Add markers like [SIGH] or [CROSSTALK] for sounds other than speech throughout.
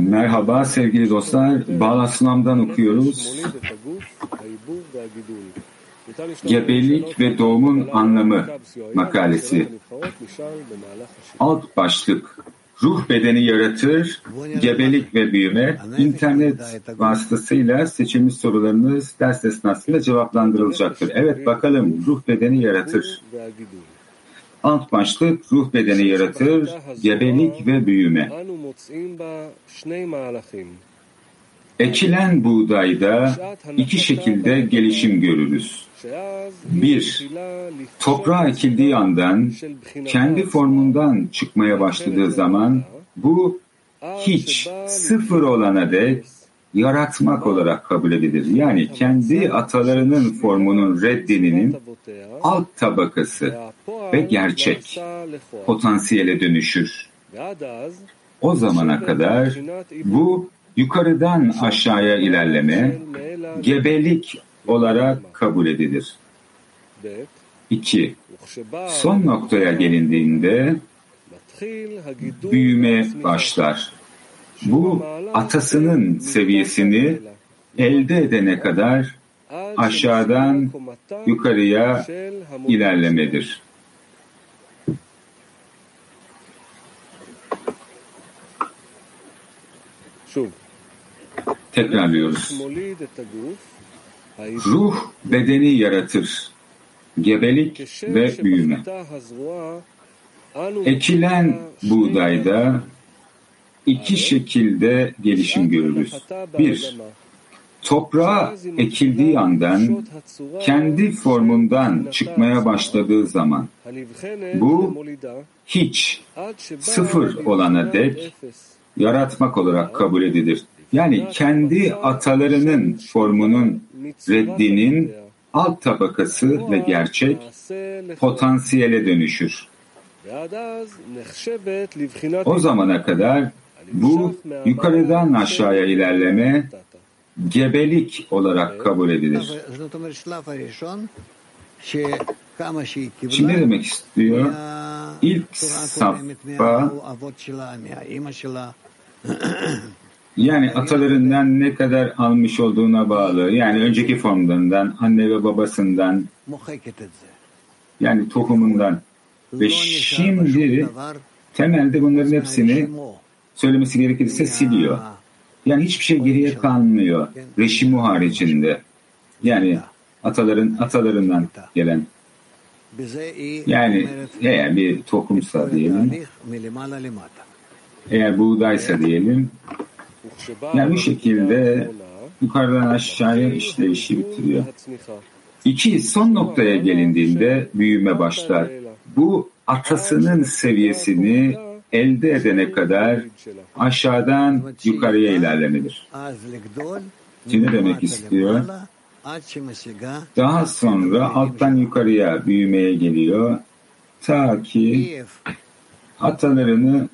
Merhaba sevgili dostlar. Bağla Sulam'dan okuyoruz. Gebelik ve doğumun anlamı makalesi. Alt başlık. Ruh bedeni yaratır, gebelik ve büyüme, internet vasıtasıyla seçilmiş sorularınız ders esnasında cevaplandırılacaktır. Evet bakalım ruh bedeni yaratır. Alt başlık ruh bedeni yaratır, gebelik ve büyüme. Ekilen buğdayda iki şekilde gelişim görürüz. Bir, toprağa ekildiği andan, kendi formundan çıkmaya başladığı zaman bu hiç sıfır olana dek yaratmak olarak kabul edilir. Yani kendi atalarının formunun reddininin alt tabakası, ve gerçek potansiyele dönüşür. O zamana kadar bu yukarıdan aşağıya ilerleme gebelik olarak kabul edilir. 2. Son noktaya gelindiğinde büyüme başlar. Bu atasının seviyesini elde edene kadar aşağıdan yukarıya ilerlemedir. Tekrarlıyoruz. Ruh bedeni yaratır. Gebelik ve büyüme. Ekilen buğdayda iki şekilde gelişim görürüz. Bir, toprağa ekildiği andan kendi formundan çıkmaya başladığı zaman bu hiç sıfır olana dek yaratmak olarak kabul edilir. Yani kendi atalarının formunun reddinin alt tabakası ve gerçek potansiyele dönüşür. O zamana kadar bu yukarıdan aşağıya ilerleme gebelik olarak kabul edilir. Şimdi ne demek istiyor? İlk safha [CLEARS THROAT] Yani atalarından ne kadar almış olduğuna bağlı. Yani önceki formlarından, anne ve babasından, yani tohumundan. Ve şimdi temelde bunların hepsini söylemesi gerekirse siliyor. Yani hiçbir şey geriye kalmıyor. Reşimu haricinde. Yani ataların atalarından gelen yani eğer bir tohumsa diyelim eğer buğdaysa diyelim. Yani bu şekilde yukarıdan aşağıya işleyişi bitiriyor. İki, son noktaya gelindiğinde büyüme başlar. Bu atasının seviyesini elde edene kadar aşağıdan yukarıya ilerlenilir. Şimdi demek istiyor? Daha sonra alttan yukarıya büyümeye geliyor. Ta ki hatalarını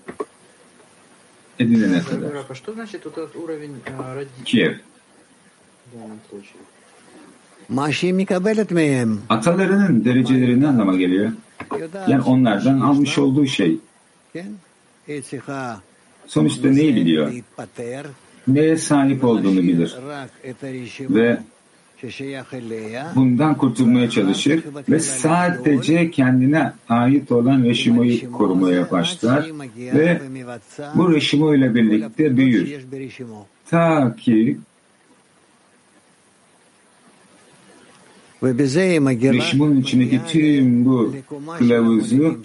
11 да. Рака, что значит вот Atalarının dereceleri ne anlama geliyor? Yani onlardan almış olduğu şey. Sonuçta neyi biliyor? Neye sahip olduğunu bilir. Ve bundan kurtulmaya çalışır ve sadece kendine ait olan Reşimo'yu korumaya başlar ve bu Reşimo ile birlikte büyür. Ta ki Reşimo'nun içindeki tüm bu kılavuzu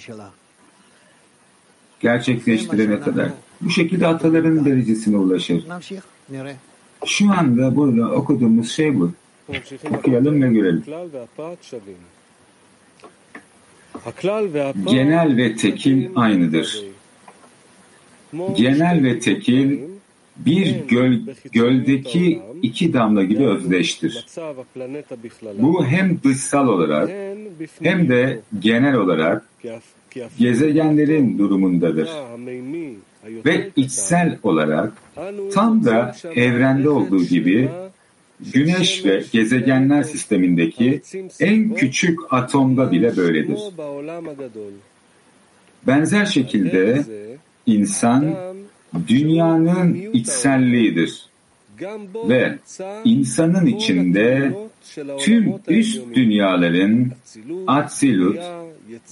gerçekleştirene kadar. Bu şekilde ataların derecesine ulaşır. Şu anda burada okuduğumuz şey bu okuyalım ve görelim. Genel ve tekil aynıdır. Genel ve tekil bir göl, göldeki iki damla gibi özdeştir. Bu hem dışsal olarak hem de genel olarak gezegenlerin durumundadır. Ve içsel olarak tam da evrende olduğu gibi Güneş ve gezegenler sistemindeki en küçük atomda bile böyledir. Benzer şekilde insan dünyanın içselliğidir ve insanın içinde tüm üst dünyaların Atsilut,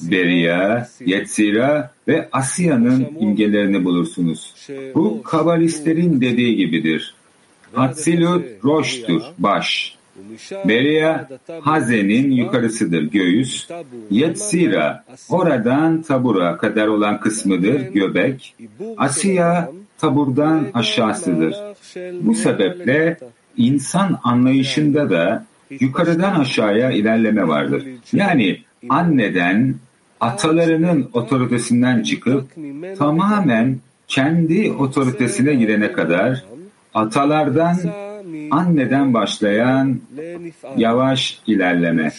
Beria, Yetzira ve Asya'nın imgelerini bulursunuz. Bu kabalistlerin dediği gibidir. Atsilut roştur, baş. Beria, Haze'nin yukarısıdır, göğüs. Yetzira, oradan tabura kadar olan kısmıdır, göbek. Asya, taburdan aşağısıdır. Bu sebeple insan anlayışında da yukarıdan aşağıya ilerleme vardır. Yani anneden, atalarının otoritesinden çıkıp tamamen kendi otoritesine girene kadar atalardan, anneden başlayan yavaş ilerleme.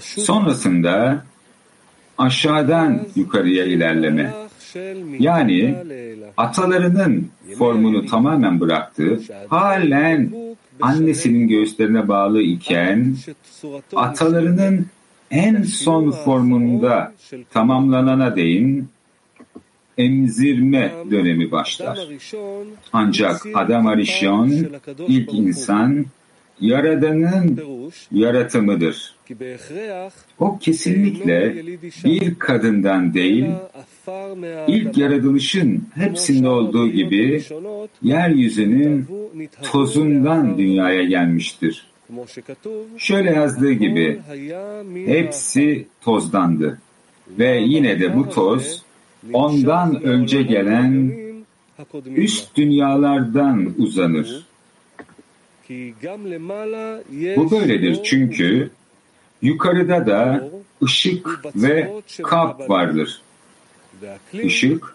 Sonrasında aşağıdan yukarıya ilerleme. Yani atalarının formunu tamamen bıraktı, halen annesinin göğüslerine bağlı iken atalarının en son formunda tamamlanana değin emzirme dönemi başlar. Ancak Adam Arishon ilk insan Yaradan'ın yaratımıdır. O kesinlikle bir kadından değil, ilk yaratılışın hepsinde olduğu gibi yeryüzünün tozundan dünyaya gelmiştir. Şöyle yazdığı gibi, hepsi tozdandı ve yine de bu toz ondan önce gelen üst dünyalardan uzanır. Bu böyledir çünkü yukarıda da ışık ve kap vardır. Işık,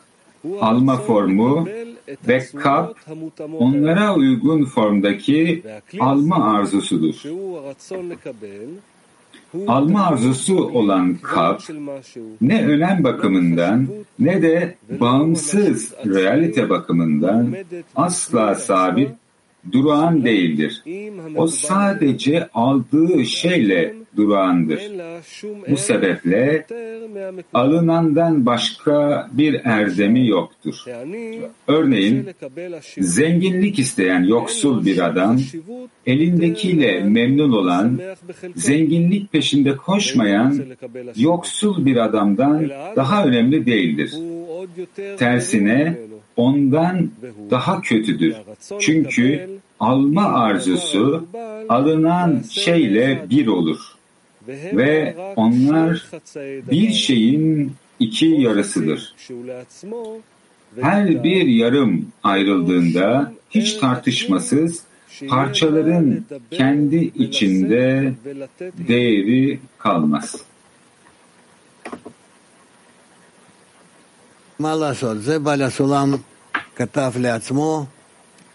alma formu ve kap onlara uygun formdaki alma arzusudur. Alma arzusu olan kap ne önem bakımından ne de bağımsız realite bakımından asla sabit durağan değildir. O sadece aldığı şeyle durağandır. Bu sebeple alınandan başka bir erdemi yoktur. Örneğin zenginlik isteyen yoksul bir adam elindekiyle memnun olan, zenginlik peşinde koşmayan yoksul bir adamdan daha önemli değildir. Tersine ondan daha kötüdür. Çünkü alma arzusu alınan şeyle bir olur ve onlar bir şeyin iki yarısıdır. Her bir yarım ayrıldığında hiç tartışmasız parçaların kendi içinde değeri kalmaz.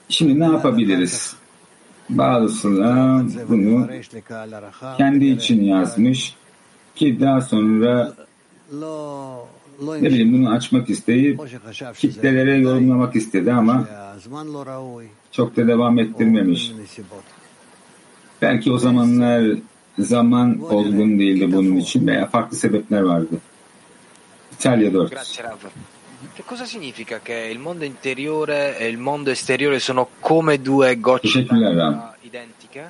Şimdi ne yapabiliriz? Bazıları bunu kendi için yazmış ki daha sonra ne bileyim bunu açmak isteyip kitlelere yorumlamak istedi ama çok da devam ettirmemiş. Belki o zamanlar zaman olgun değildi bunun için veya farklı sebepler vardı. İtalya 4. Che cosa significa che il mondo interiore e il mondo esteriore sono come due gocce d'acqua identiche?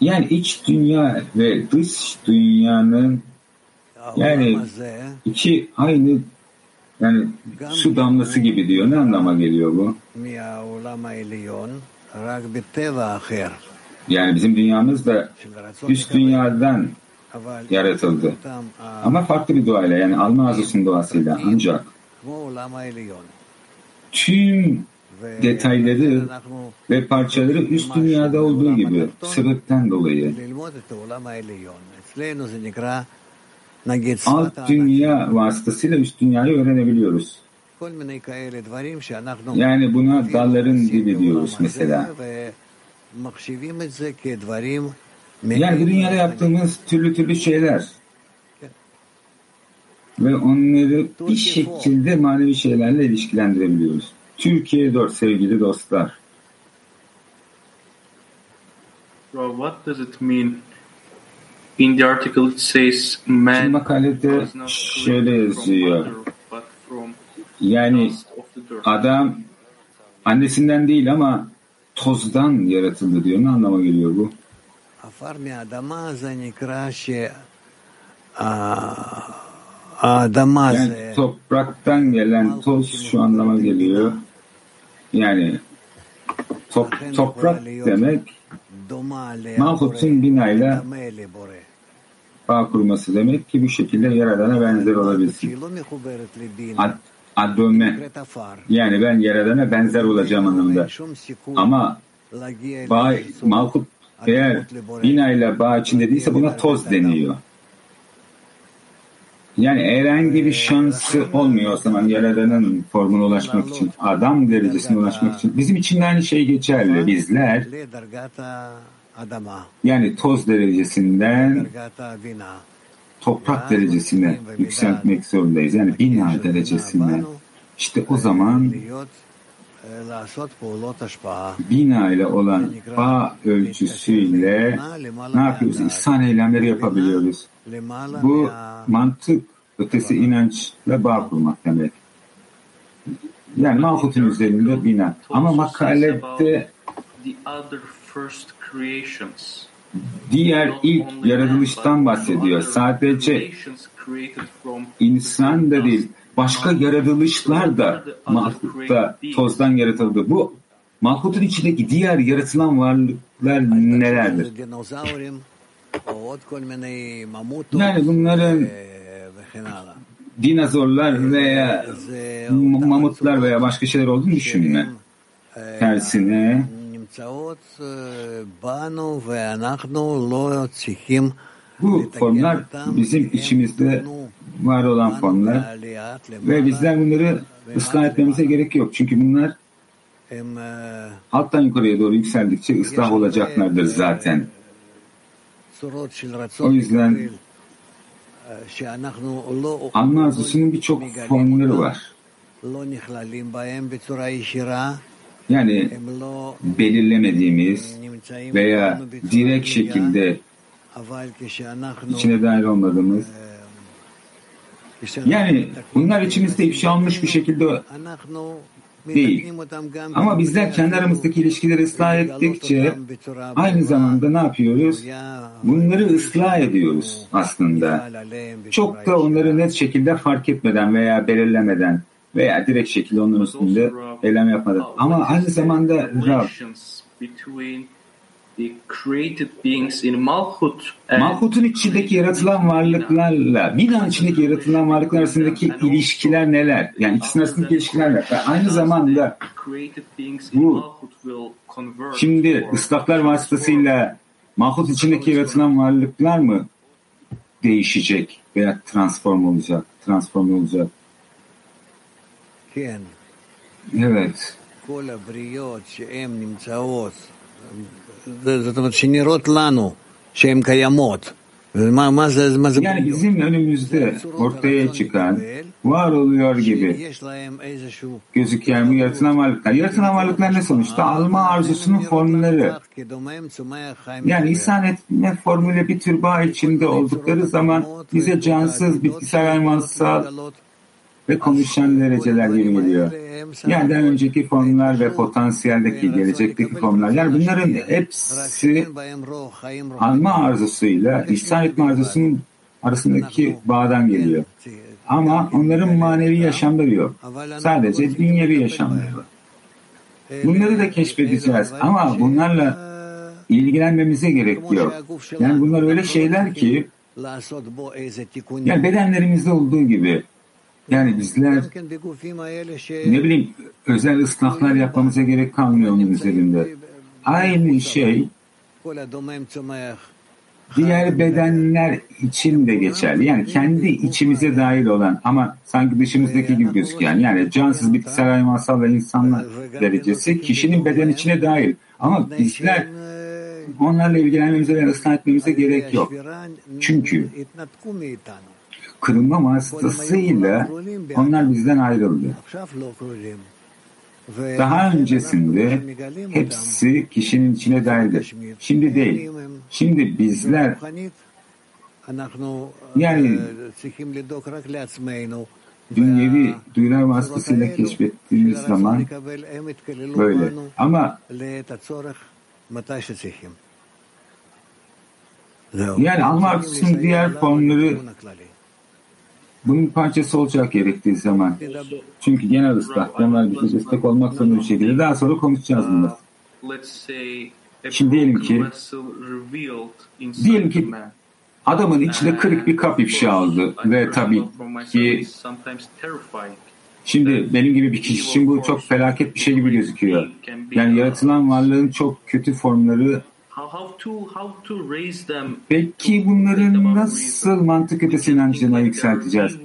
Yani iç dünya ve dış dünyanın yani iki aynı yani su damlası gibi diyor. Ne anlama geliyor bu? Yani bizim dünyamız da üst dünyadan yaratıldı. Ama farklı bir duayla yani alma arzusunun duasıyla ancak tüm detayları ve parçaları üst dünyada olduğu gibi sebepten dolayı alt dünya vasıtasıyla üst dünyayı öğrenebiliyoruz. Yani buna dalların dibi diyoruz mesela. Yani bu dünyada yaptığımız türlü türlü şeyler ve onları bir şekilde manevi şeylerle ilişkilendirebiliyoruz. Türkiye 4 sevgili dostlar. Well, what does it mean In the article it says Şimdi man makalede was not şöyle yazıyor. mother, but from Yani adam annesinden değil ama tozdan yaratıldı diyor. Ne anlama geliyor bu? Afar mi adama zenikra şe adama yani topraktan gelen toz şu anlama geliyor. Yani top, toprak demek Malhut'un binayla bağ kurması demek ki bu şekilde Yaradan'a benzer olabilsin. Ad, adöme yani ben Yaradan'a benzer olacağım anlamında. Ama bağ, Malhut eğer bina ile bağ içindeyse buna toz deniyor. Yani herhangi bir şansı olmuyor o zaman Yaradan'ın formuna ulaşmak için, adam derecesine ulaşmak için. Bizim için de aynı şey geçerli. Bizler yani toz derecesinden toprak derecesine yükseltmek zorundayız. Yani bina derecesinden. İşte o zaman bina ile olan bağ ölçüsüyle ne yapıyoruz? İhsan eylemleri yapabiliyoruz. Bu mantık ötesi inançla bağ kurmak demek. Yani mahfutun üzerinde bina. Ama makalette diğer ilk yaratılıştan bahsediyor. Sadece insan da değil, başka yaratılışlar da mahlukta tozdan yaratıldı. Bu mahlukun içindeki diğer yaratılan varlıklar nelerdir? Yani bunların dinozorlar veya mamutlar veya başka şeyler olduğunu düşünme. Tersine bu formlar bizim içimizde var olan formlar ve bizler bunları ıslah etmemize gerek yok. Çünkü bunlar alttan yukarıya doğru yükseldikçe ıslah olacaklardır zaten. O yüzden anma arzusunun birçok formları var. Yani belirlemediğimiz veya direkt şekilde içine dair olmadığımız yani bunlar içimizde ifşanmış bir şekilde değil. Ama bizler kendi aramızdaki ilişkileri ıslah ettikçe aynı zamanda ne yapıyoruz? Bunları ıslah ediyoruz aslında. Çok da onları net şekilde fark etmeden veya belirlemeden veya direkt şekilde onların üstünde eylem yapmadan. Ama aynı zamanda Rab the created beings in Malchut and Malhut'un içindeki yaratılan varlıklarla, binanın içindeki yaratılan varlıklar arasındaki ilişkiler neler? Yani ikisinin arasındaki ilişkiler neler? Ve aynı zamanda created beings in bu Malchut will convert şimdi or ıslahlar vasıtasıyla Malhut içindeki yaratılan varlıklar mı değişecek veya transform olacak, transform olacak? Evet. כל הבריות שהן נמצאות, זה- זאת אומרת שנראות לנו שהן קיימות. מה, מה זה, מה זה Yani בריות? bizim önümüzde ortaya çıkan, var oluyor gibi שיש להם איזשהו... gözüken bu yaratılan varlıklar. Yaratılan varlıklar ne sonuçta? Alma arzusunun formları. Yani ihsan etme formuyla bir tür bağ içinde oldukları zaman bize cansız, bitkisel, hayvansal ve konuşan dereceler. Yani daha önceki formlar ve potansiyeldeki, gelecekteki formlar. Yani bunların hepsi alma arzusuyla ihsan etme arzusunun arasındaki bağdan geliyor. Ama onların manevi yaşamları yok. Sadece dünyevi yaşamları var. Bunları da keşfedeceğiz ama bunlarla ilgilenmemize gerek yok. Yani bunlar öyle şeyler ki yani bedenlerimizde olduğu gibi yani bizler ne bileyim özel ıslahlar yapmamıza gerek kalmıyor onun üzerinde. Aynı şey diğer bedenler için de geçerli. Yani kendi içimize dahil olan ama sanki dışımızdaki gibi gözüken yani cansız bitkisel hayvansal ve insanlar derecesi kişinin beden içine dahil. Ama bizler onlarla ilgilenmemize ve ıslah etmemize gerek yok. Çünkü kırılma vasıtasıyla onlar bizden ayrıldı. Daha öncesinde hepsi kişinin içine dahildi. Şimdi değil. Şimdi bizler Yani dünyevi duyular vasıtasıyla keşfettiğimiz zaman böyle. Ama yani alma arzusunun diğer formları bunun parçası olacak gerektiği zaman. Çünkü genel ıslah, temel bir destek olmak zorunda bir şekilde daha sonra konuşacağız bunları. Şimdi diyelim ki diyelim ki adamın içinde kırık bir kap ifşa oldu ve tabii ki şimdi benim gibi bir kişi için bu çok felaket bir şey gibi gözüküyor. Yani yaratılan varlığın çok kötü formları Peki bunları nasıl mantık ötesi inancına yükselteceğiz?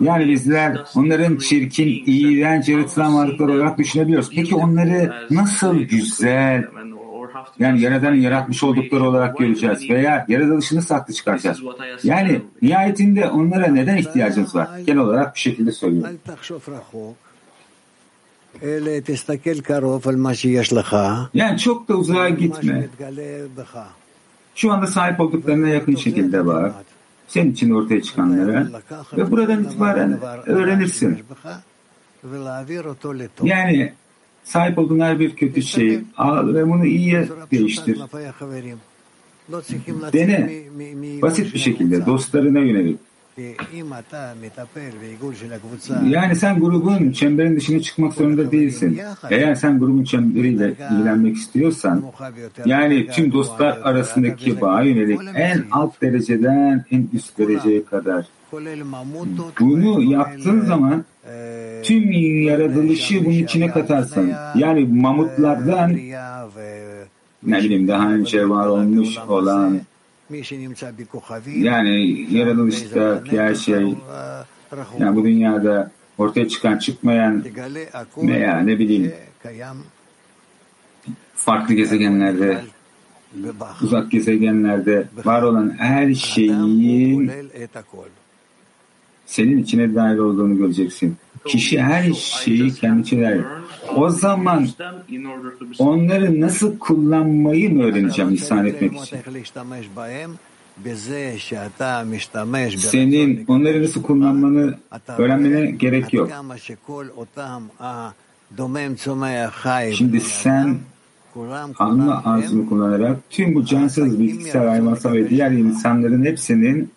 Yani bizler onların çirkin, iğrenç yaratılan varlıklar olarak düşünebiliyoruz. Peki onları nasıl güzel, yani Yaradan'ın yaratmış oldukları olarak göreceğiz veya yaratılışını saklı çıkaracağız. Yani nihayetinde onlara neden ihtiyacımız var? Genel olarak bir şekilde söylüyorum. Yani çok da uzağa gitme. Şu anda sahip olduklarına yakın şekilde bak. Senin için ortaya çıkanlara ve buradan itibaren öğrenirsin. Yani sahip olduğun her bir kötü şeyi al ve bunu iyiye değiştir. Dene. Basit bir şekilde dostlarına yönelik. Yani sen grubun çemberin dışına çıkmak zorunda değilsin. Eğer sen grubun çemberiyle ilgilenmek istiyorsan, yani tüm dostlar arasındaki bağa yönelik en alt dereceden en üst dereceye kadar. Bunu yaptığın zaman tüm yaratılışı bunun içine katarsan, yani mamutlardan ne bileyim daha önce var olmuş olan yani yaratılıştaki her şey yani bu dünyada ortaya çıkan çıkmayan veya ne bileyim farklı gezegenlerde uzak gezegenlerde var olan her şeyin senin içine dahil olduğunu göreceksin. Kişi her şeyi kendi içine dahil. O zaman onları nasıl kullanmayı mı öğreneceğim ihsan etmek için? Senin onları nasıl kullanmanı öğrenmene gerek yok. Şimdi sen alma arzunu kullanarak tüm bu cansız bitkisel, hayvansal ve diğer insanların hepsinin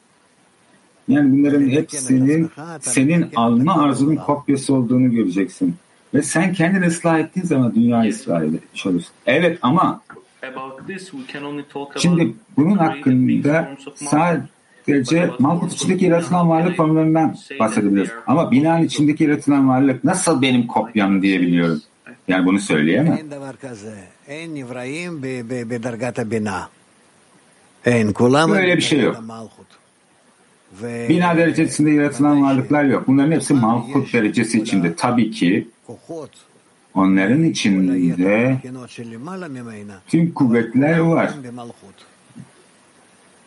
yani bunların hepsinin senin alma arzunun kopyası olduğunu göreceksin. Ve sen kendini ıslah ettiğin zaman dünya ıslah etmiş olursun. Evet ama şimdi bunun hakkında sadece Malkut içindeki yaratılan varlık formlarından bahsedebiliriz. Ama binanın içindeki yaratılan varlık nasıl benim kopyam diyebiliyorum. Yani bunu söyleyemem. Böyle bir şey yok. Bina derecesinde yaratılan varlıklar yok. Bunların hepsi Malkut derecesi içinde. Tabii ki onların içinde tüm kuvvetler var.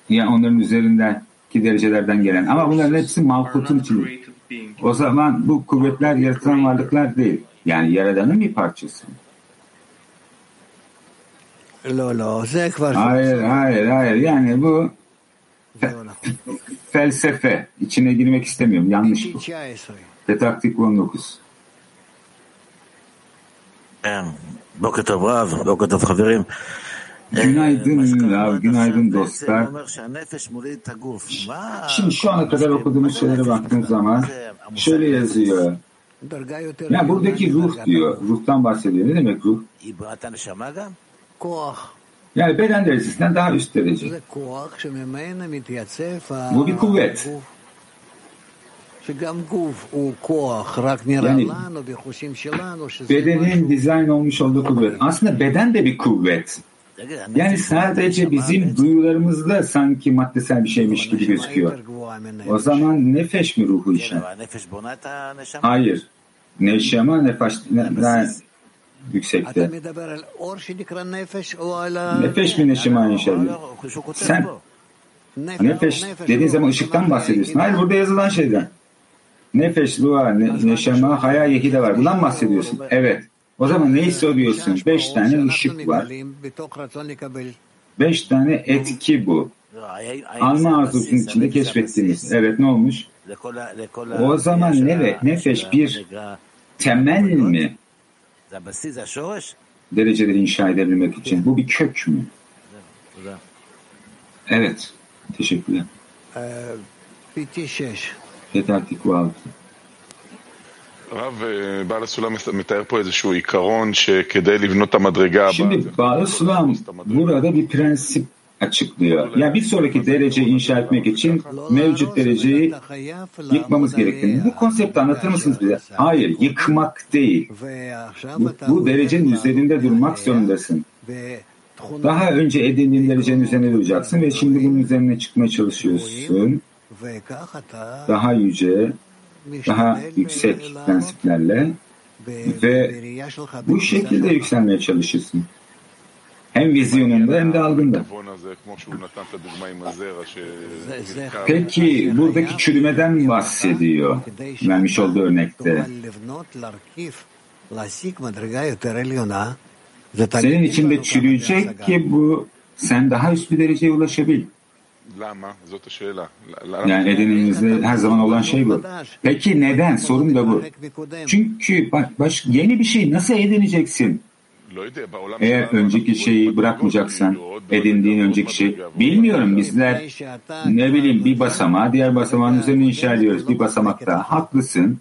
Yani onların üzerinden ki derecelerden gelen. Ama bunların hepsi Malkut'un içinde. O zaman bu kuvvetler yaratılan varlıklar değil. Yani Yaradan'ın bir parçası. Hayır, hayır, hayır. Yani bu felsefe. İçine girmek istemiyorum. Yanlış bu. Petaktik 19. Günaydın Rav, günaydın dostlar. Şimdi şu ana kadar okuduğumuz şeylere baktığım zaman şöyle yazıyor. Yani buradaki ruh diyor. Ruhtan bahsediyor. Ne demek ruh? Yani beden derecesinden daha üst derece. Bu bir kuvvet. Yani bedenin dizayn olmuş olduğu kuvvet. Aslında beden de bir kuvvet. Yani sadece bizim duyularımızda sanki maddesel bir şeymiş gibi gözüküyor. O zaman nefeş mi ruhu işe? Hayır. Neşema nefeş, yüksekte. Nefeş mi neşema inşallah? Sen nefeş dediğin zaman ışıktan bahsediyorsun. Hayır burada yazılan şeyden. Nefeş, dua, ne, neşema, haya, yehide var. Bundan bahsediyorsun. Evet. O zaman neyi söylüyorsun? Beş tane ışık var. Beş tane etki bu. alma arzusunun içinde keşfettiğimiz. Evet ne olmuş? O zaman ne nefeş bir temel mi dereceleri inşa edebilmek için? Bu bir kök mü? Evet. Teşekkürler. Yeter ki bu altı. הרב, בעל הסולם מתאר פה איזשהו עיקרון שכדי לבנות את המדרגה Şimdi Açıklıyor. Yani bir sonraki dereceyi inşa etmek için mevcut dereceyi yıkmamız gerektiğini. Bu konsepti anlatır mısınız bize? Hayır, yıkmak değil. Bu, bu derecenin üzerinde durmak zorundasın. Daha önce edindiğin derecenin üzerine duracaksın ve şimdi bunun üzerine çıkmaya çalışıyorsun. Daha yüce, daha yüksek prensiplerle ve bu şekilde yükselmeye çalışırsın. Hem vizyonunda hem de algında. Peki buradaki çürümeden bahsediyor? vermiş olduğu örnekte. Senin içinde çürüyecek ki bu sen daha üst bir dereceye ulaşabil. Yani edinimizde her zaman olan şey bu. Peki neden? Sorun da bu. Çünkü bak baş, yeni bir şey nasıl edineceksin? Eğer önceki şeyi bırakmayacaksan, edindiğin önceki şey, bilmiyorum bizler ne bileyim bir basamağı diğer basamağın üzerine inşa ediyoruz. Bir basamak daha. Haklısın.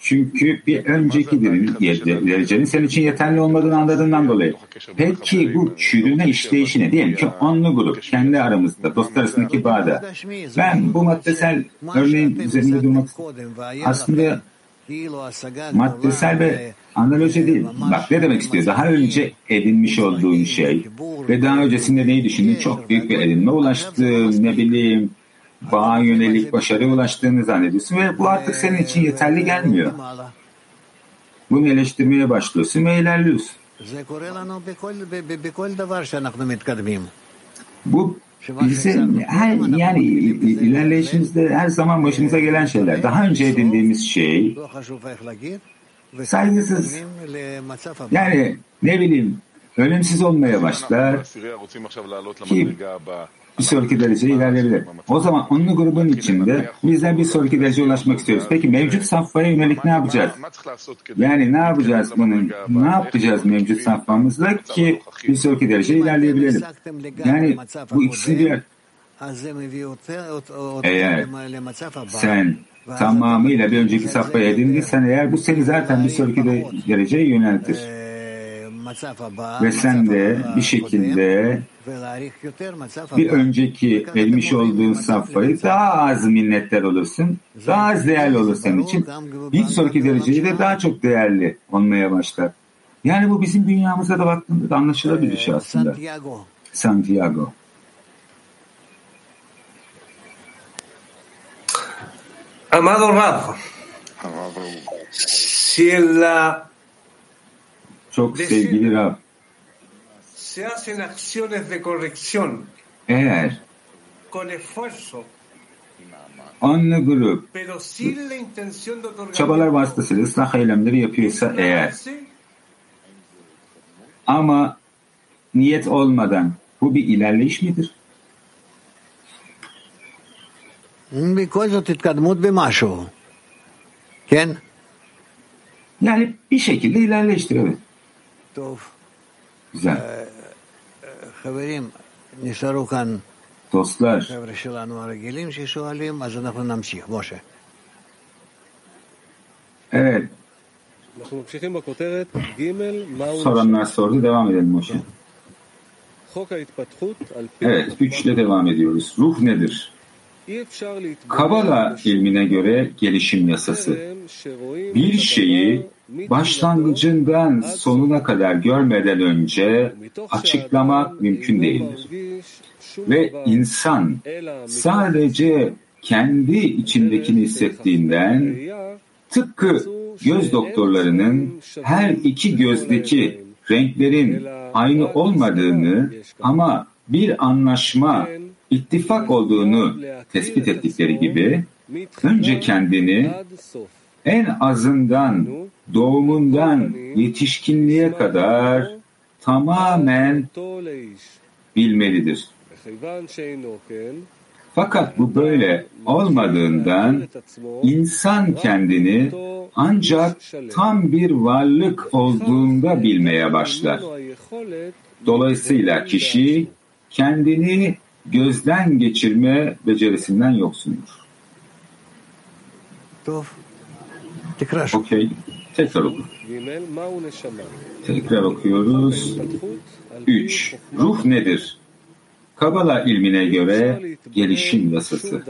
Çünkü bir önceki derecenin senin için yeterli olmadığını anladığından dolayı. Peki bu çürüme işleyişine diyelim ki onlu grup kendi aramızda, dostlar arasındaki bağda. Ben bu maddesel örneğin üzerinde durmak aslında maddesel ve analoji değil. Bak ne demek istiyor? Daha önce edinmiş olduğun şey ve daha öncesinde neyi düşündün? Çok büyük bir edinme ulaştın, ne bileyim bağa yönelik başarıya ulaştığını zannediyorsun ve bu artık senin için yeterli gelmiyor. Bunu eleştirmeye başlıyorsun ve ilerliyorsun. Bu bizim her yani ilerleyişimizde her zaman başımıza gelen şeyler. Daha önce edindiğimiz şey saygısız. Yani ne bileyim önemsiz olmaya başlar ki bir sonraki dereceye ilerleyebilir. O zaman onlu grubun içinde bizler bir sonraki dereceye ulaşmak istiyoruz. Peki mevcut safhaya yönelik ne yapacağız? Yani ne yapacağız bunun? Ne yapacağız mevcut safhamızla ki bir sonraki dereceye ilerleyebilelim? Yani bu ikisi bir eğer sen tamamıyla bir önceki safhaya edindiysen eğer bu seni zaten bir sonraki dereceye yöneltir. Ve sen de bir şekilde bir önceki vermiş olduğun safhayı daha az minnetler olursun, daha az değerli olur senin için. Bir sonraki dereceyi de daha çok değerli olmaya başlar. Yani bu bizim dünyamıza da baktığında da anlaşılabilir şey aslında. Santiago. Amado Rab, si en la çok sevgili Rab. Se hacen acciones de corrección. Eğer con esfuerzo, onlu grup. Çabalar vasıtasıyla ıslah eylemleri yapıyorsa eğer. ama niyet olmadan bu bir ilerleyiş midir? Yani bir şekilde ilerleşti evet. Güzel. Dostlar. Evet. Soranlar sordu. Devam edelim Moşe. Evet. Üçle devam ediyoruz. Ruh nedir? Kabala ilmine göre gelişim yasası. Bir şeyi başlangıcından sonuna kadar görmeden önce açıklamak mümkün değildir. Ve insan sadece kendi içindekini hissettiğinden tıpkı göz doktorlarının her iki gözdeki renklerin aynı olmadığını ama bir anlaşma ittifak olduğunu tespit ettikleri gibi önce kendini en azından doğumundan yetişkinliğe kadar tamamen bilmelidir. Fakat bu böyle olmadığından insan kendini ancak tam bir varlık olduğunda bilmeye başlar. Dolayısıyla kişi kendini gözden geçirme becerisinden yoksundur. Okey. Tekrar oku. Tekrar okuyoruz. 3. Ruh nedir? Kabala ilmine göre gelişim yasası.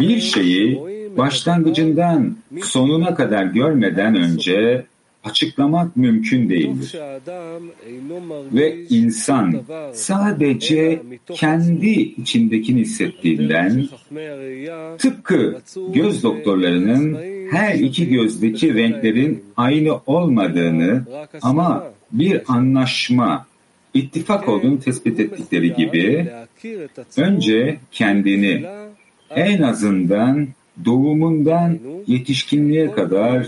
Bir şeyi başlangıcından sonuna kadar görmeden önce açıklamak mümkün değildir. Ve insan sadece kendi içindekini hissettiğinden tıpkı göz doktorlarının her iki gözdeki renklerin aynı olmadığını ama bir anlaşma, ittifak olduğunu tespit ettikleri gibi önce kendini en azından doğumundan yetişkinliğe kadar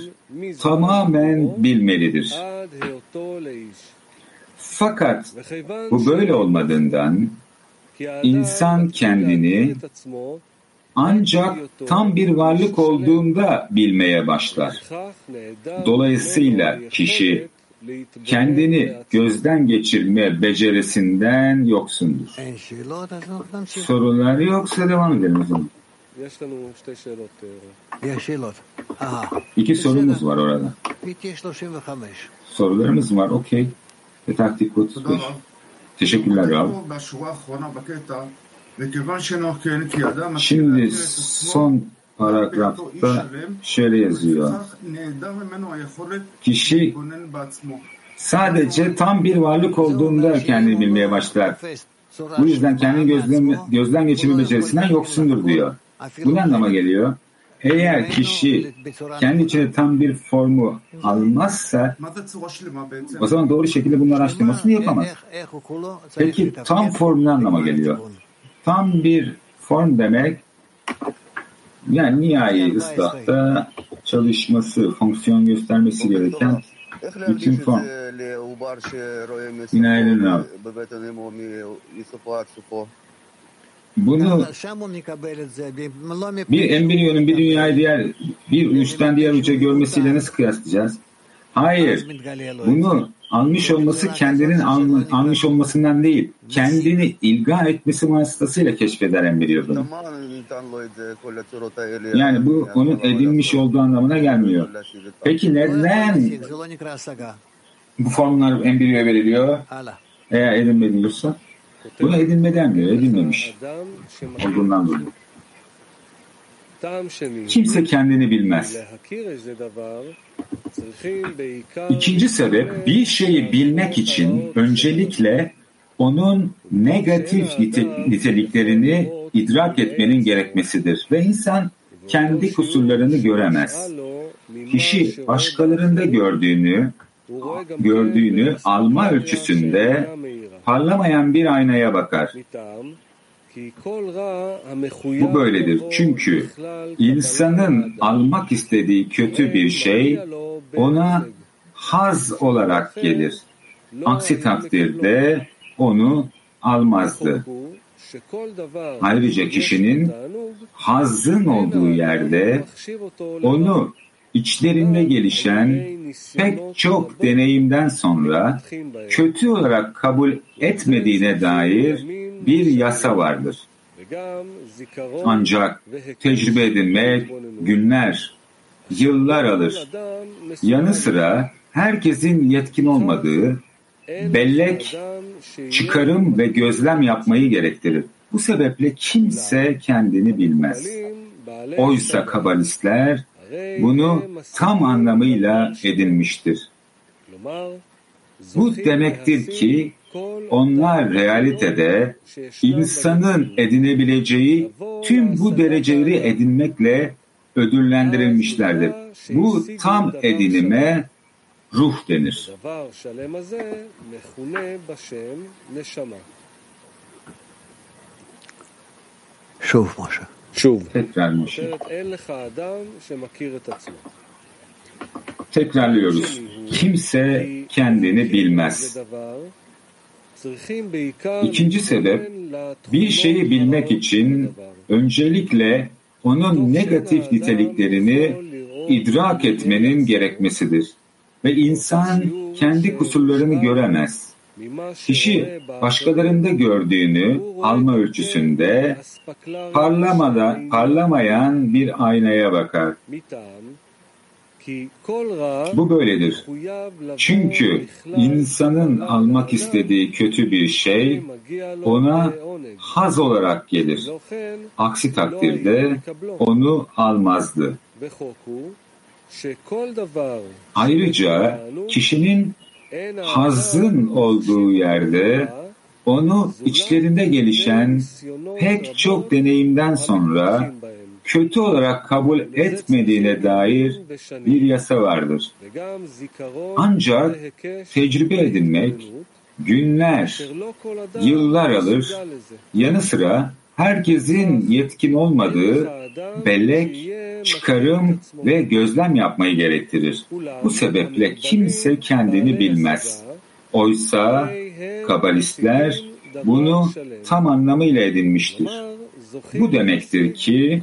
tamamen bilmelidir. Fakat bu böyle olmadığından insan kendini ancak tam bir varlık olduğunda bilmeye başlar. Dolayısıyla kişi kendini gözden geçirme becerisinden yoksundur. Sorular yoksa devam edelim o zaman. İki sorumuz var orada. Sorularımız var, okey. Ve taktik 35. Teşekkürler Rab. Şimdi son paragrafta şöyle yazıyor. Kişi sadece tam bir varlık olduğunda kendini bilmeye başlar. Bu yüzden kendini gözlem, gözden geçirme becerisinden yoksundur diyor. Bu ne anlama geliyor? Eğer kişi kendi içine tam bir formu almazsa o zaman doğru şekilde bunun araştırmasını yapamaz. Peki tam form ne anlama geliyor? Tam bir form demek yani nihai ıslahta çalışması, fonksiyon göstermesi gereken bütün form. Abi. Bunu bir embriyonun bir dünyayı diğer bir uçtan diğer uca görmesiyle nasıl kıyaslayacağız? Hayır. Bunu almış olması kendinin almış olmasından değil, kendini ilga etmesi vasıtasıyla keşfeder embriyonu. Yani bu onun edinmiş olduğu anlamına gelmiyor. Peki neden bu formlar embriyoya veriliyor? Eğer edinmediyorsa? Bunu edinme denmiyor, edinmemiş olduğundan dolayı. Kimse kendini bilmez. İkinci sebep bir şeyi bilmek için öncelikle onun negatif niteliklerini idrak etmenin gerekmesidir. Ve insan kendi kusurlarını göremez. Kişi başkalarında gördüğünü, gördüğünü alma ölçüsünde parlamayan bir aynaya bakar. Bu böyledir. Çünkü insanın almak istediği kötü bir şey ona haz olarak gelir. Aksi takdirde onu almazdı. Ayrıca kişinin hazın olduğu yerde onu içlerinde gelişen pek çok deneyimden sonra kötü olarak kabul etmediğine dair bir yasa vardır. Ancak tecrübe edinmek günler, yıllar alır. Yanı sıra herkesin yetkin olmadığı, bellek, çıkarım ve gözlem yapmayı gerektirir. Bu sebeple kimse kendini bilmez. Oysa kabalistler bunu tam anlamıyla edinmiştir. Bu demektir ki onlar realitede insanın edinebileceği tüm bu dereceleri edinmekle ödüllendirilmişlerdir. Bu tam edinime ruh denir. Şov Maşa. Tekrar Tekrarlıyoruz. Kimse kendini bilmez. İkinci sebep, bir şeyi bilmek için öncelikle onun negatif niteliklerini idrak etmenin gerekmesidir. Ve insan kendi kusurlarını göremez. Kişi başkalarında gördüğünü alma ölçüsünde parlamada, parlamayan bir aynaya bakar. Bu böyledir. Çünkü insanın almak istediği kötü bir şey ona haz olarak gelir. Aksi takdirde onu almazdı. Ayrıca kişinin hazın olduğu yerde onu içlerinde gelişen pek çok deneyimden sonra kötü olarak kabul etmediğine dair bir yasa vardır. Ancak tecrübe edinmek günler, yıllar alır, yanı sıra herkesin yetkin olmadığı bellek, çıkarım ve gözlem yapmayı gerektirir. Bu sebeple kimse kendini bilmez. Oysa kabalistler bunu tam anlamıyla edinmiştir. Bu demektir ki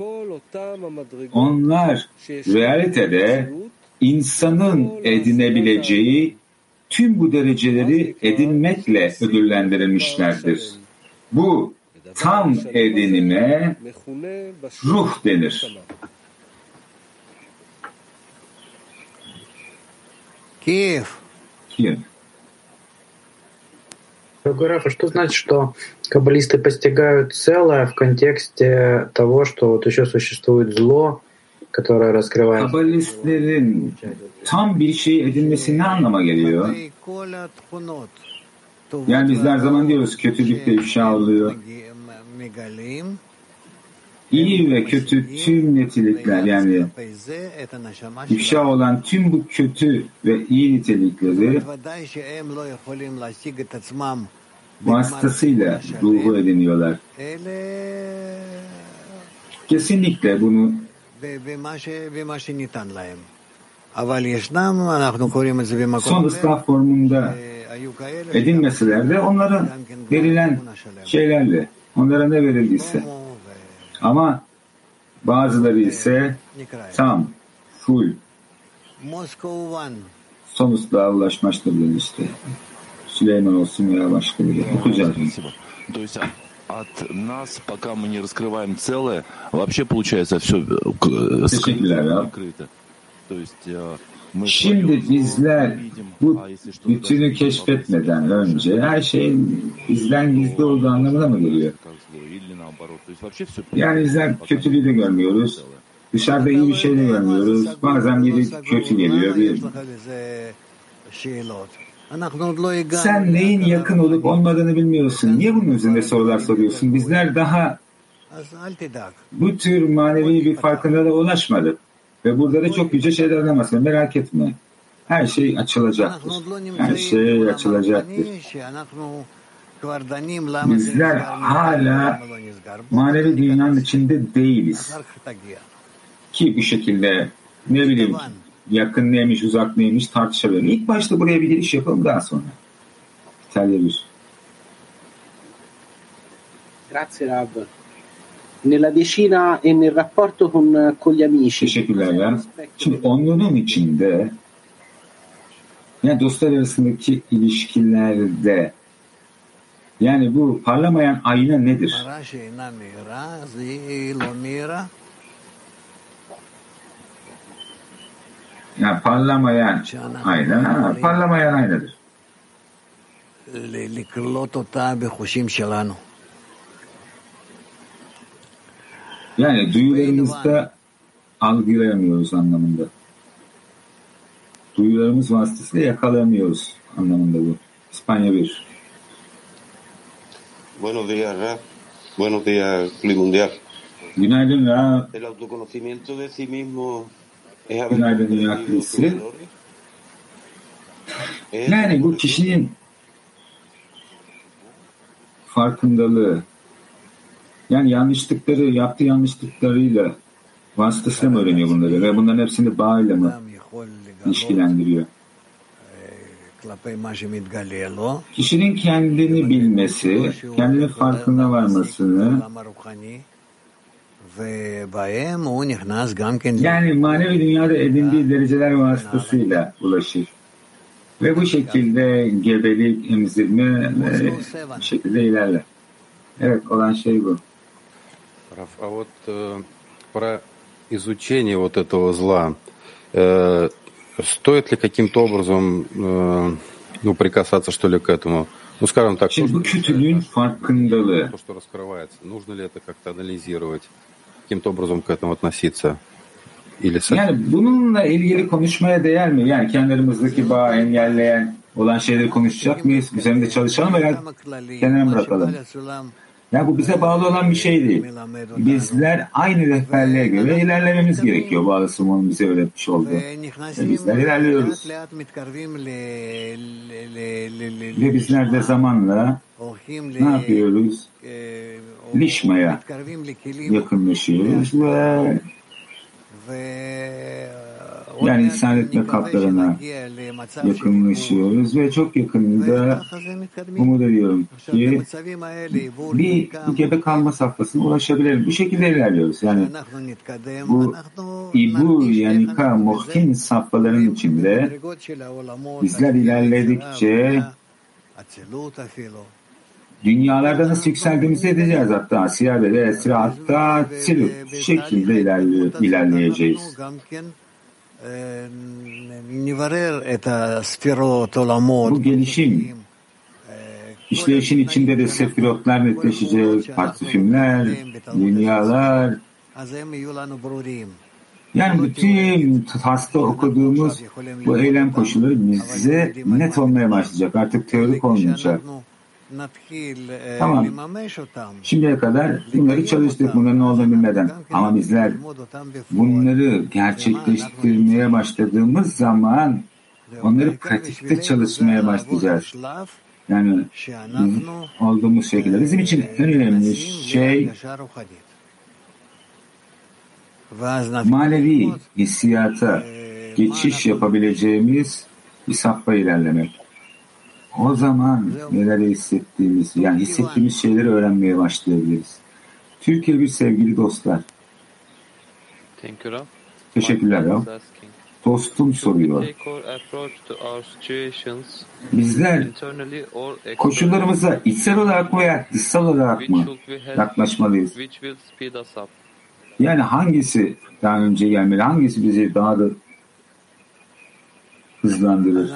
onlar realitede insanın edinebileceği tüm bu dereceleri edinmekle ödüllendirilmişlerdir. Bu tam edinime ruh denir. Kiev. Kiev. Раф, а что значит, что каббалисты постигают целое в контексте того, что вот еще существует зло, которое раскрывается? Kabalistlerin tam bir şey edinmesi ne anlama geliyor? Yani biz her zaman diyoruz kötülük de ifşa oluyor. İyi ve kötü tüm nitelikler yani ifşa olan tüm bu kötü ve iyi nitelikleri vasıtasıyla ruhu ediniyorlar. Kesinlikle bunu son ıslah formunda edinmeseler de onlara verilen şeylerle, onlara ne verildiyse. Ama bazıları ise tam, full, son ıslığa ulaşmıştır işte. Süleyman olsun veya başka biri. Okuyacağız. От нас, пока мы не раскрываем целое, вообще получается все скрыто. То есть Şimdi bizler bu bütünü keşfetmeden önce her şeyin bizden gizli olduğu anlamına mı geliyor? Yani bizler kötülüğü de görmüyoruz. Dışarıda iyi bir şey de görmüyoruz. Bazen biri kötü geliyor. Bir... Sen neyin yakın olup olmadığını bilmiyorsun. Niye bunun üzerinde sorular soruyorsun? Bizler daha bu tür manevi bir farkındalığa ulaşmadık. Ve burada da çok yüce şeylerden bahsediyor. Merak etme. Her şey açılacaktır. Her şey açılacaktır. Bizler hala manevi dünyanın içinde değiliz. Ki bu şekilde ne bileyim yakın neymiş uzak neymiş tartışabilirim. İlk başta buraya bir giriş yapalım daha sonra. İtalya bir. Grazie Rab. Nella decina e nel rapporto con, con gli amici. Teşekkürler. Şimdi onluğun içinde yani dostlar arasındaki ilişkilerde yani bu parlamayan ayna nedir? Yani parlamayan ayna, parlamayan aynadır. Yani duyularımızda algılayamıyoruz anlamında. Duyularımız vasıtasıyla yakalayamıyoruz anlamında bu. İspanya 1. Buenos días, Ra. Buenos días, Mundial. Günaydın Ra. El autoconocimiento de sí mismo es haber Günaydın Dünya Kulesi. Yani bu kişinin farkındalığı, yani yanlışlıkları, yaptığı yanlışlıklarıyla vasıtasıyla mı öğreniyor bunları ve bunların hepsini bağıyla mı ilişkilendiriyor? Kişinin kendini bilmesi, kendini farkına varmasını, yani manevi dünyada edindiği dereceler vasıtasıyla ulaşır. Ve bu şekilde gebelik, emzirme bu şekilde ilerler. Evet, olan şey bu. Раф, а вот э, про изучение вот этого зла, э, стоит ли каким-то образом э, ну, прикасаться, что ли, к этому? Ну, скажем так, Şimdi bu kötülüğün farkındalığı. то, что раскрывается, нужно ли это как-то анализировать, каким-то образом к этому относиться? Или Yani bununla ilgili konuşmaya değer mi? Yani kendi aramızdaki bağı engelleyen olan şeyleri konuşacak mıyız? Üzerinde çalışalım veya kenara bırakalım? Ya bu bize bağlı olan bir şey değil. Bizler aynı rehberliğe göre ilerlememiz gerekiyor. Bağlı Simon'un bize öğretmiş olduğu. Ve bizler ilerliyoruz. Ve bizler de zamanla ne yapıyoruz? Lişmaya yakınlaşıyoruz ve yani insan etme kaplarına yakınlaşıyoruz ve çok yakında umut ediyorum ki bir gebe kalma safhasına ulaşabilirim. Bu şekilde ilerliyoruz. Yani bu İbu yani Ka Muhkin safhaların içinde bizler ilerledikçe dünyalarda nasıl yükseldiğimizi edeceğiz hatta Siyah ve Esra hatta şekilde ilerliyor, ilerleyeceğiz. Bu gelişim işleyişin içinde de sefirotlar netleşecek, partifimler, dünyalar. Yani bütün hasta okuduğumuz bu eylem koşulları bize net olmaya başlayacak. Artık teorik olmayacak. Tamam. Şimdiye kadar bunları çalıştık bunların olduğunu bilmeden. Ama bizler bunları gerçekleştirmeye başladığımız zaman onları pratikte çalışmaya başlayacağız. Yani olduğumuz şekilde. Bizim için en önemli şey manevi hissiyata geçiş yapabileceğimiz bir safha ilerlemek. O zaman neler hissettiğimiz, yani hissettiğimiz şeyleri öğrenmeye başlayabiliriz. Türkiye bir sevgili dostlar. Thank you, Raf. Teşekkürler Rav. Asking. Dostum soruyor. Bizler koşullarımıza içsel olarak mı veya dışsal olarak which mı yaklaşmalıyız? which will speed us up. Yani hangisi daha önce gelmeli, hangisi bizi daha da hızlandırır?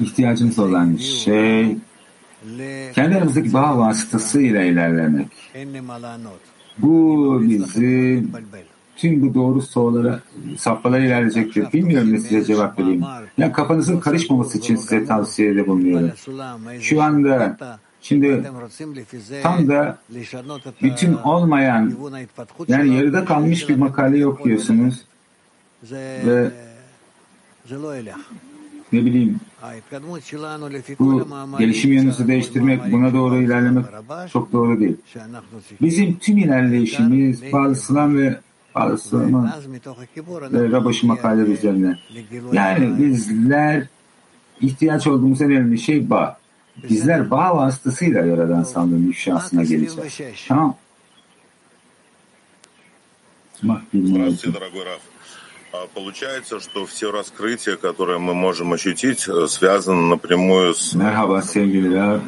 İhtiyacımız olan şey kendi aramızdaki bağ vasıtasıyla ilerlemek. Bu bizi tüm bu doğru sorulara, safhalara ilerleyecektir. Bilmiyorum ne size cevap vereyim. Yani kafanızın karışmaması için size tavsiyede bulunuyorum. Şu anda şimdi tam da bütün olmayan yani yarıda kalmış bir makale okuyorsunuz ve ne bileyim bu gelişim yönünüzü değiştirmek, buna doğru ilerlemek çok doğru değil. Bizim tüm ilerleyişimiz Bağlısılan ve Bağlısılan ve Rabaşı makaleleri üzerine. Yani bizler ihtiyaç olduğumuz en önemli şey bağ. Bizler bağ vasıtasıyla Yaradan Sanlığı'nın ifşasına geleceğiz. Tamam. Bak, Merhaba sevgililer.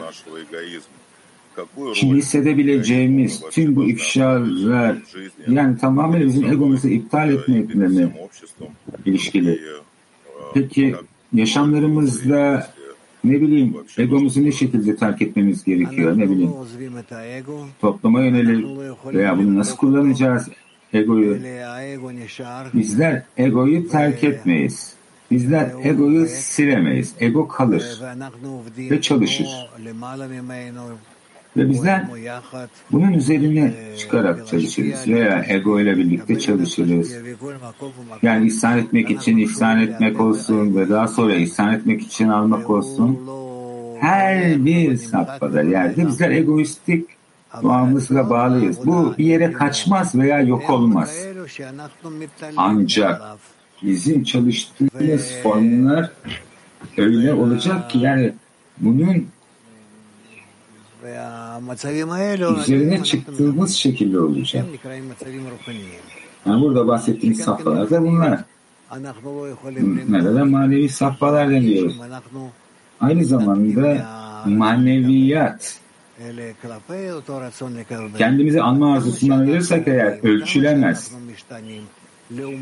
Şimdi hissedebileceğimiz tüm bu ifşalar yani tamamen bizim egomuzu iptal etme etmemi ilişkili. Peki yaşamlarımızda ne bileyim egomuzu ne şekilde terk etmemiz gerekiyor ne bileyim? Topluma yönelik veya bunu nasıl kullanacağız? Egoyu bizler egoyu terk etmeyiz bizler egoyu silemeyiz ego kalır ve çalışır ve bizler bunun üzerine çıkarak çalışırız veya ego ile birlikte çalışırız. Yani ihsan etmek için ihsan etmek olsun ve daha sonra ihsan etmek için almak olsun. Her bir safhada yerde bizler egoistik doğamızla bağlıyız. Bu bir yere kaçmaz veya yok olmaz. Ancak bizim çalıştığımız formlar öyle olacak ki yani bunun üzerine çıktığımız şekilde olacak. Yani burada bahsettiğimiz safhalar da bunlar. Nerede manevi safhalar deniyoruz. Aynı zamanda maneviyat kendimizi alma arzusundan ayırırsak eğer ölçülemez.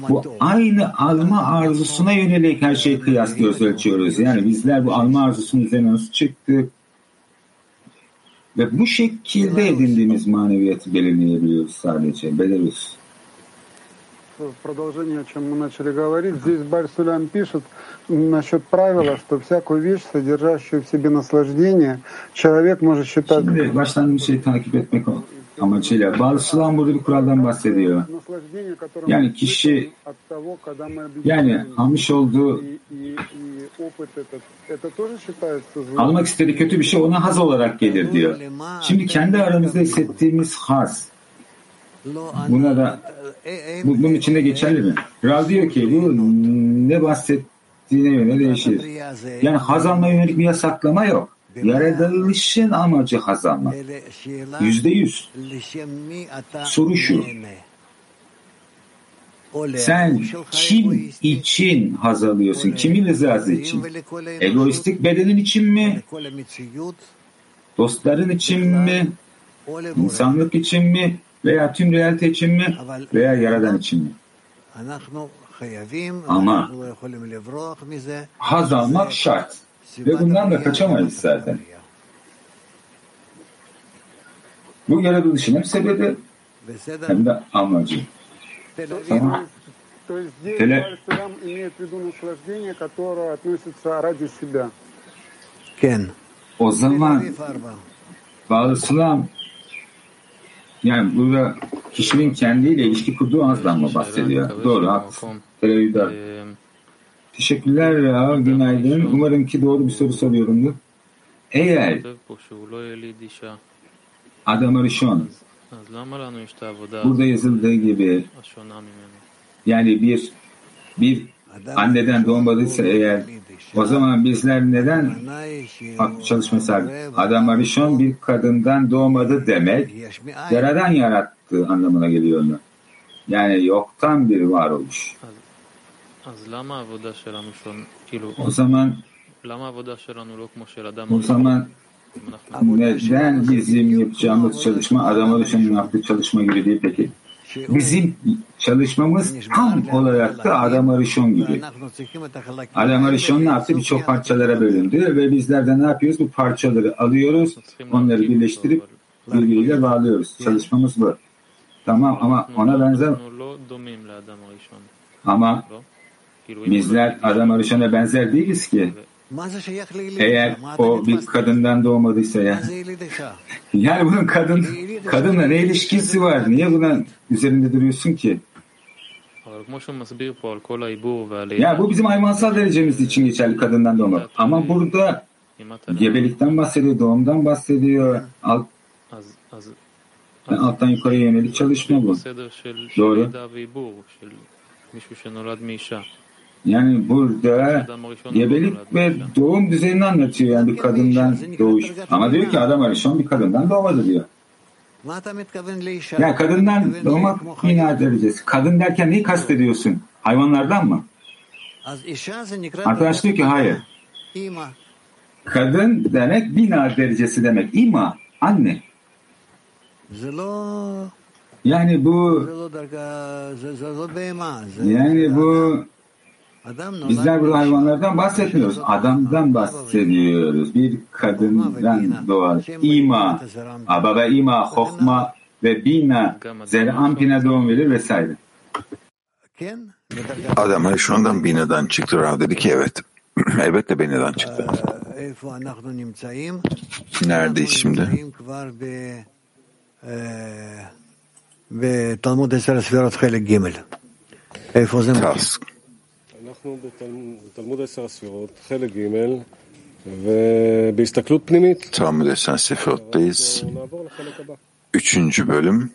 Bu aynı alma arzusuna yönelik her şeyi kıyaslıyoruz, ölçüyoruz. Yani bizler bu alma arzusunun üzerine nasıl çıktık ve bu şekilde edindiğimiz maneviyatı belirleyebiliyoruz sadece, belirliyoruz. В продолжение, о чем мы начали говорить, здесь Барсулям пишет насчет правила, что всякую вещь, содержащую в себе наслаждение, человек может считать... Şimdi baştan bir şey takip etmek amacıyla. Bazı burada bir kuraldan bahsediyor. Yani kişi yani almış olduğu almak istediği kötü bir şey ona haz olarak gelir diyor. Şimdi kendi aramızda hissettiğimiz haz buna da bu, bunun içinde geçerli mi? Rav diyor ki bu ne bahsettiğine göre değişir. Yani haz yönelik bir yasaklama yok. Yaratılışın amacı haz. Yüzde yüz. Soru şu. Sen kim için haz alıyorsun? Kimin rızası için? Egoistik bedenin için mi? Dostların için mi? İnsanlık için mi? Veya tüm realite için mi? Veya yaradan için mi? Ama haz almak şart. Ve bundan da kaçamayız zaten. Bu yaratılışın hem sebebi hem de amacı. Tamam. То есть здесь Теле... Барсулям имеет в виду наслаждение, которое относится ради себя. O zaman Bağlısılam yani burada kişinin kendiyle ilişki kurduğu azdan bahsediyor? Doğru, haklısın. Televizyonda. Teşekkürler ya, günaydın. Umarım ki doğru bir soru soruyorumdur. Eğer Adam Arishon burada yazıldığı gibi yani bir bir anneden doğmadıysa eğer o zaman bizler neden farklı çalışma sahibi? Adam Arishon bir kadından doğmadı demek yaradan yarattığı anlamına geliyor. Yani yoktan bir varoluş. O zaman o zaman neden bizim yapacağımız çalışma Adam Arishon'un yaptığı çalışma gibi değil peki? Bizim çalışmamız tam olarak da Adam Arishon gibi. Adam Arishon ne yaptı? Birçok parçalara bölündü ve bizler de ne yapıyoruz? Bu parçaları alıyoruz, onları birleştirip birbiriyle bağlıyoruz. Çalışmamız bu. Tamam ama ona benzer ama bizler Adam Arishon'a benzer değiliz ki. Eğer o bir kadından doğmadıysa ya. [LAUGHS] Yani bunun kadın kadınla ne ilişkisi var? Niye buna üzerinde duruyorsun ki? Ya bu bizim hayvansal derecemiz için geçerli kadından doğmak. Ama burada gebelikten bahsediyor, doğumdan bahsediyor. Alt, alttan yukarıya yönelik çalışma bu. Doğru. Yani burada gebelik ve doğum düzenini anlatıyor yani bir kadından doğuş. Ama diyor ki adam Arishon bir kadından doğmadı diyor. Ya kadından doğmak bina derecesi. Kadın derken neyi kastediyorsun? Hayvanlardan mı? Arkadaş diyor ki hayır. Kadın demek bina derecesi demek. İma, anne. Yani bu yani bu Bizler burada hayvanlardan bahsetmiyoruz. Adamdan bahsediyoruz. Bir kadından doğar. İma, ababa ima, hokma ve bina, zerampine doğum verir vesaire. Adam Arishon'dan Bina'dan çıktı. Rav dedi ki evet. [CLEARS THROAT] Elbette Bina'dan çıktı. Neredeyiz şimdi? Tas. אנחנו בתלמוד עשר הספירות, חלק ג' ובהסתכלות פנימית. Talmud Esen Sefirot'tayız. Üçüncü bölüm.